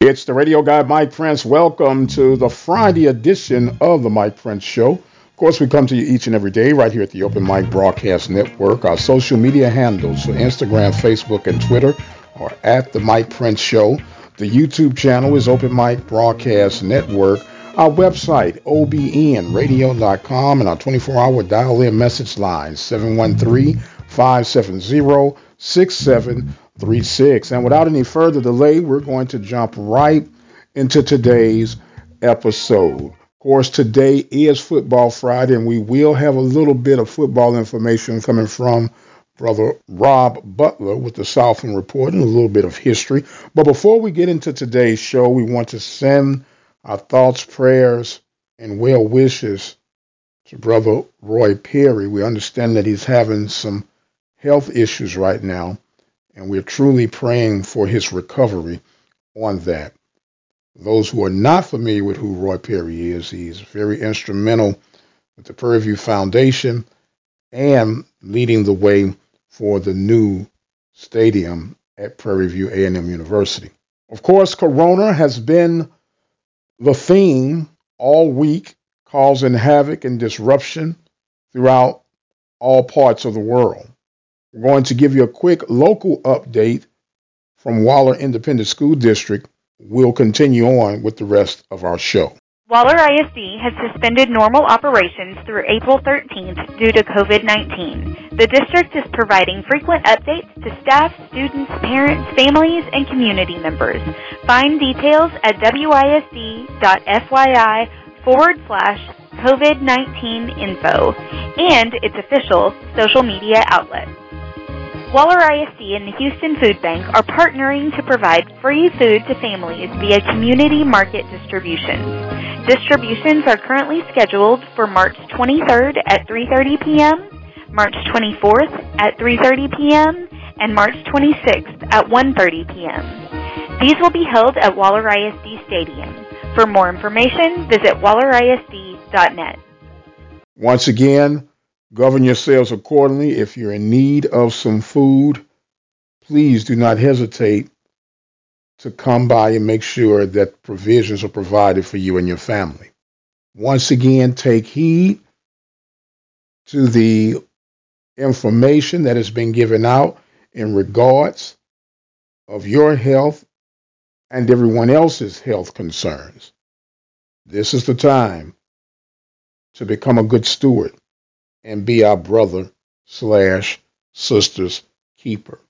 It's the radio guy, Mike Prince. Welcome to the Friday edition of the Mike Prince Show. Of course, we come to you each and every day right here at the Open Mic Broadcast Network. Our social media handles for Instagram, Facebook, and Twitter are at the Mike Prince Show. The YouTube channel is Open Mic Broadcast Network. Our website, obnradio.com, and our 24 hour dial in message line, 713 570 6736. And without any further delay, we're going to jump right into today's episode. Of course, today is Football Friday, and we will have a little bit of football information coming from Brother Rob Butler with the Southland Report and a little bit of history. But before we get into today's show, we want to send our thoughts, prayers, and well wishes to Brother Roy Perry. We understand that he's having some health issues right now, and we're truly praying for his recovery on that. Those who are not familiar with who Roy Perry is, he's very instrumental with the Prairie View Foundation and leading the way for the new stadium at Prairie View A&M University. Of course, Corona has been the theme all week, causing havoc and disruption throughout all parts of the world. We're going to give you a quick local update from Waller Independent School District. We'll continue on with the rest of our show. Waller ISD has suspended normal operations through April 13th due to COVID 19. The district is providing frequent updates to staff, students, parents, families, and community members. Find details at wisd.fyi forward slash COVID 19 info and its official social media outlet. Waller ISD and the Houston Food Bank are partnering to provide free food to families via community market distributions. Distributions are currently scheduled for March 23rd at 3:30 p.m., March 24th at 3:30 p.m., and March 26th at 1:30 p.m. These will be held at Waller ISD Stadium. For more information, visit wallerisd.net. Once again, govern yourselves accordingly. If you're in need of some food, please do not hesitate to come by and make sure that provisions are provided for you and your family. Once again, take heed to the information that has been given out in regards of your health and everyone else's health concerns. This is the time to become a good steward and be our brother slash sister's keeper.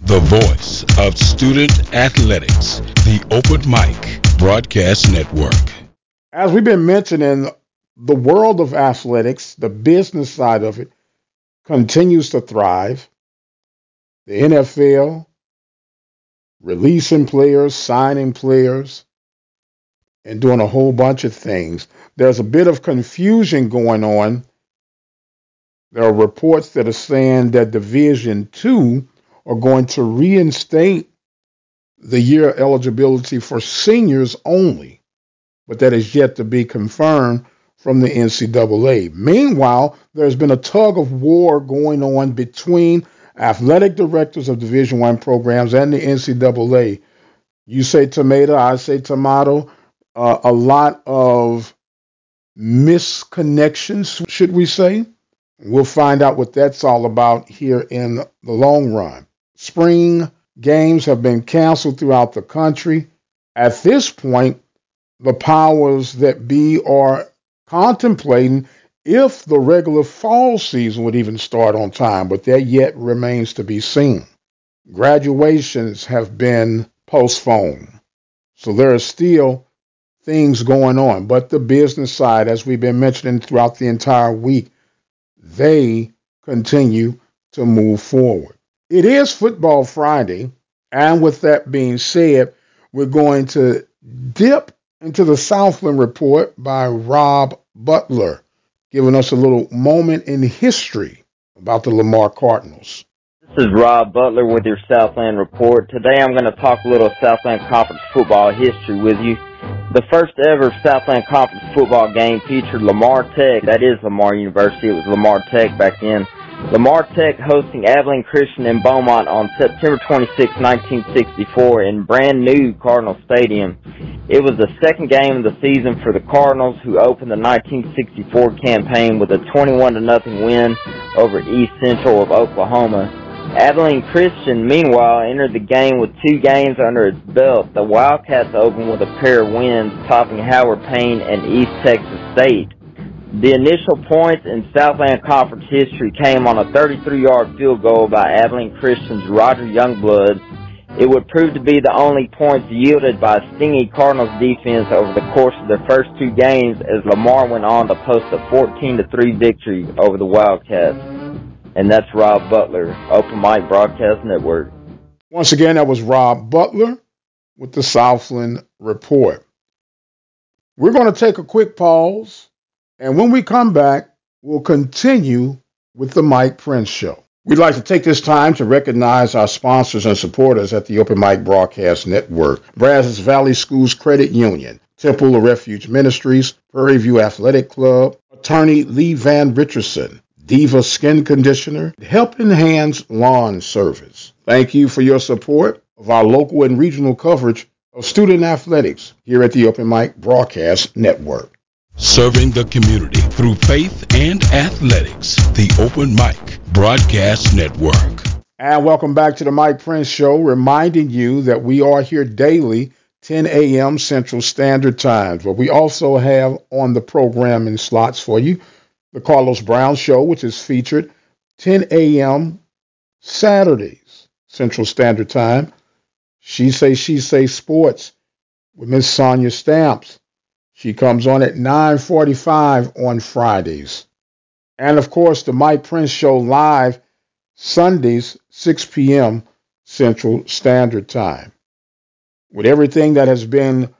The voice of student athletics, the Open Mic Broadcast Network. As we've been mentioning, the world of athletics, the business side of it, continues to thrive. The NFL releasing players, signing players, and doing a whole bunch of things. There's a bit of confusion going on. There are reports that are saying that Division Two are going to reinstate the year eligibility for seniors only, but that is yet to be confirmed from the NCAA. Meanwhile, there's been a tug of war going on between athletic directors of Division One programs and the NCAA. You say tomato, I say tomato. Uh, a lot of misconnections, should we say? We'll find out what that's all about here in the long run. Spring games have been canceled throughout the country. At this point, the powers that be are contemplating if the regular fall season would even start on time, but that yet remains to be seen. Graduations have been postponed. So there are still things going on. But the business side, as we've been mentioning throughout the entire week, they continue to move forward. It is Football Friday, and with that being said, we're going to dip into the Southland Report by Rob Butler, giving us a little moment in history about the Lamar Cardinals. This is Rob Butler with your Southland Report. Today I'm going to talk a little Southland Conference football history with you. The first ever Southland Conference football game featured Lamar Tech. That is Lamar University. It was Lamar Tech back then. Lamar Tech hosting Abilene Christian in Beaumont on September 26, 1964 in brand new Cardinal Stadium. It was the second game of the season for the Cardinals who opened the 1964 campaign with a 21 to nothing win over East Central of Oklahoma. Abilene Christian, meanwhile, entered the game with two games under its belt. The Wildcats opened with a pair of wins, topping Howard Payne and East Texas State. The initial points in Southland Conference history came on a 33-yard field goal by Abilene Christian's Roger Youngblood. It would prove to be the only points yielded by stingy Cardinals defense over the course of their first two games as Lamar went on to post a 14-3 victory over the Wildcats. And that's Rob Butler, Open Mic Broadcast Network. Once again, that was Rob Butler with the Southland Report. We're going to take a quick pause. And when we come back, we'll continue with the Mike Prince Show. We'd like to take this time to recognize our sponsors and supporters at the Open Mic Broadcast Network Brazos Valley Schools Credit Union, Temple of Refuge Ministries, Prairie View Athletic Club, attorney Lee Van Richardson, Diva Skin Conditioner, Helping Hands Lawn Service. Thank you for your support of our local and regional coverage of student athletics here at the Open Mic Broadcast Network serving the community through faith and athletics. The Open Mic Broadcast Network. And welcome back to the Mike Prince Show, reminding you that we are here daily, 10 a.m. Central Standard Time. But we also have on the programming slots for you the Carlos Brown Show, which is featured 10 a.m. Saturdays, Central Standard Time. She Say, She Say Sports with Miss Sonia Stamps she comes on at 9:45 on Fridays. And of course, the Mike Prince Show live Sundays 6 p.m. Central Standard Time. With everything that has been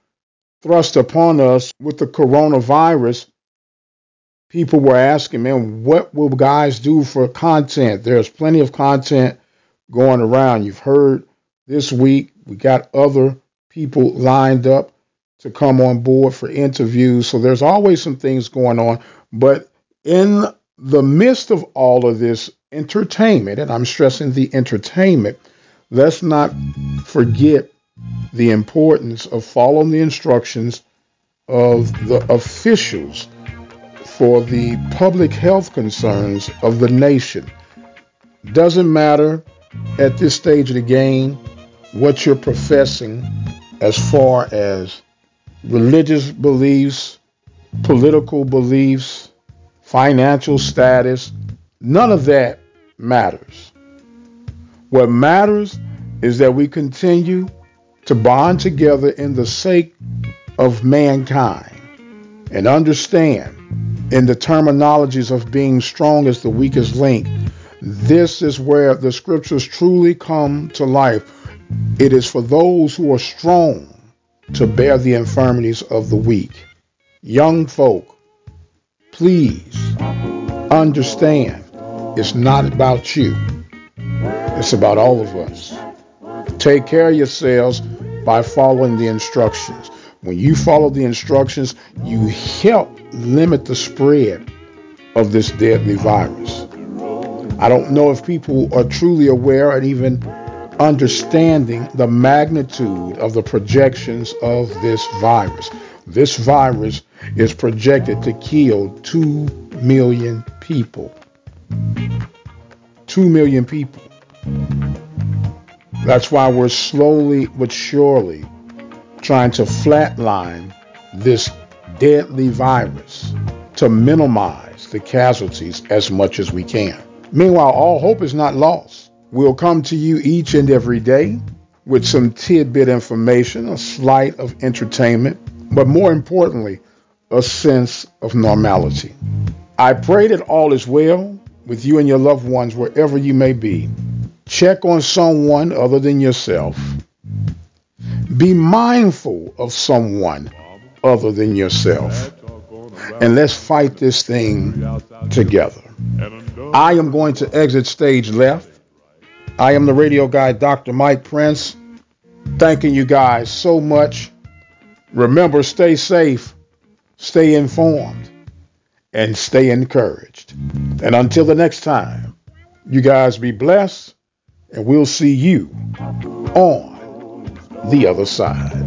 thrust upon us with the coronavirus, people were asking, man, what will guys do for content? There's plenty of content going around. You've heard this week, we got other people lined up to come on board for interviews. So there's always some things going on. But in the midst of all of this entertainment, and I'm stressing the entertainment, let's not forget the importance of following the instructions of the officials for the public health concerns of the nation. Doesn't matter at this stage of the game what you're professing as far as religious beliefs, political beliefs, financial status, none of that matters. What matters is that we continue to bond together in the sake of mankind and understand in the terminologies of being strong as the weakest link. This is where the scriptures truly come to life. It is for those who are strong to bear the infirmities of the weak. Young folk, please understand it's not about you, it's about all of us. Take care of yourselves by following the instructions. When you follow the instructions, you help limit the spread of this deadly virus. I don't know if people are truly aware and even understanding the magnitude of the projections of this virus. This virus is projected to kill 2 million people. 2 million people. That's why we're slowly but surely trying to flatline this deadly virus to minimize the casualties as much as we can. Meanwhile, all hope is not lost. We'll come to you each and every day with some tidbit information, a slight of entertainment, but more importantly, a sense of normality. I pray that all is well with you and your loved ones wherever you may be. Check on someone other than yourself. Be mindful of someone other than yourself. And let's fight this thing together. I am going to exit stage left. I am the radio guy, Dr. Mike Prince. Thanking you guys so much. Remember, stay safe, stay informed, and stay encouraged. And until the next time, you guys be blessed, and we'll see you on the other side.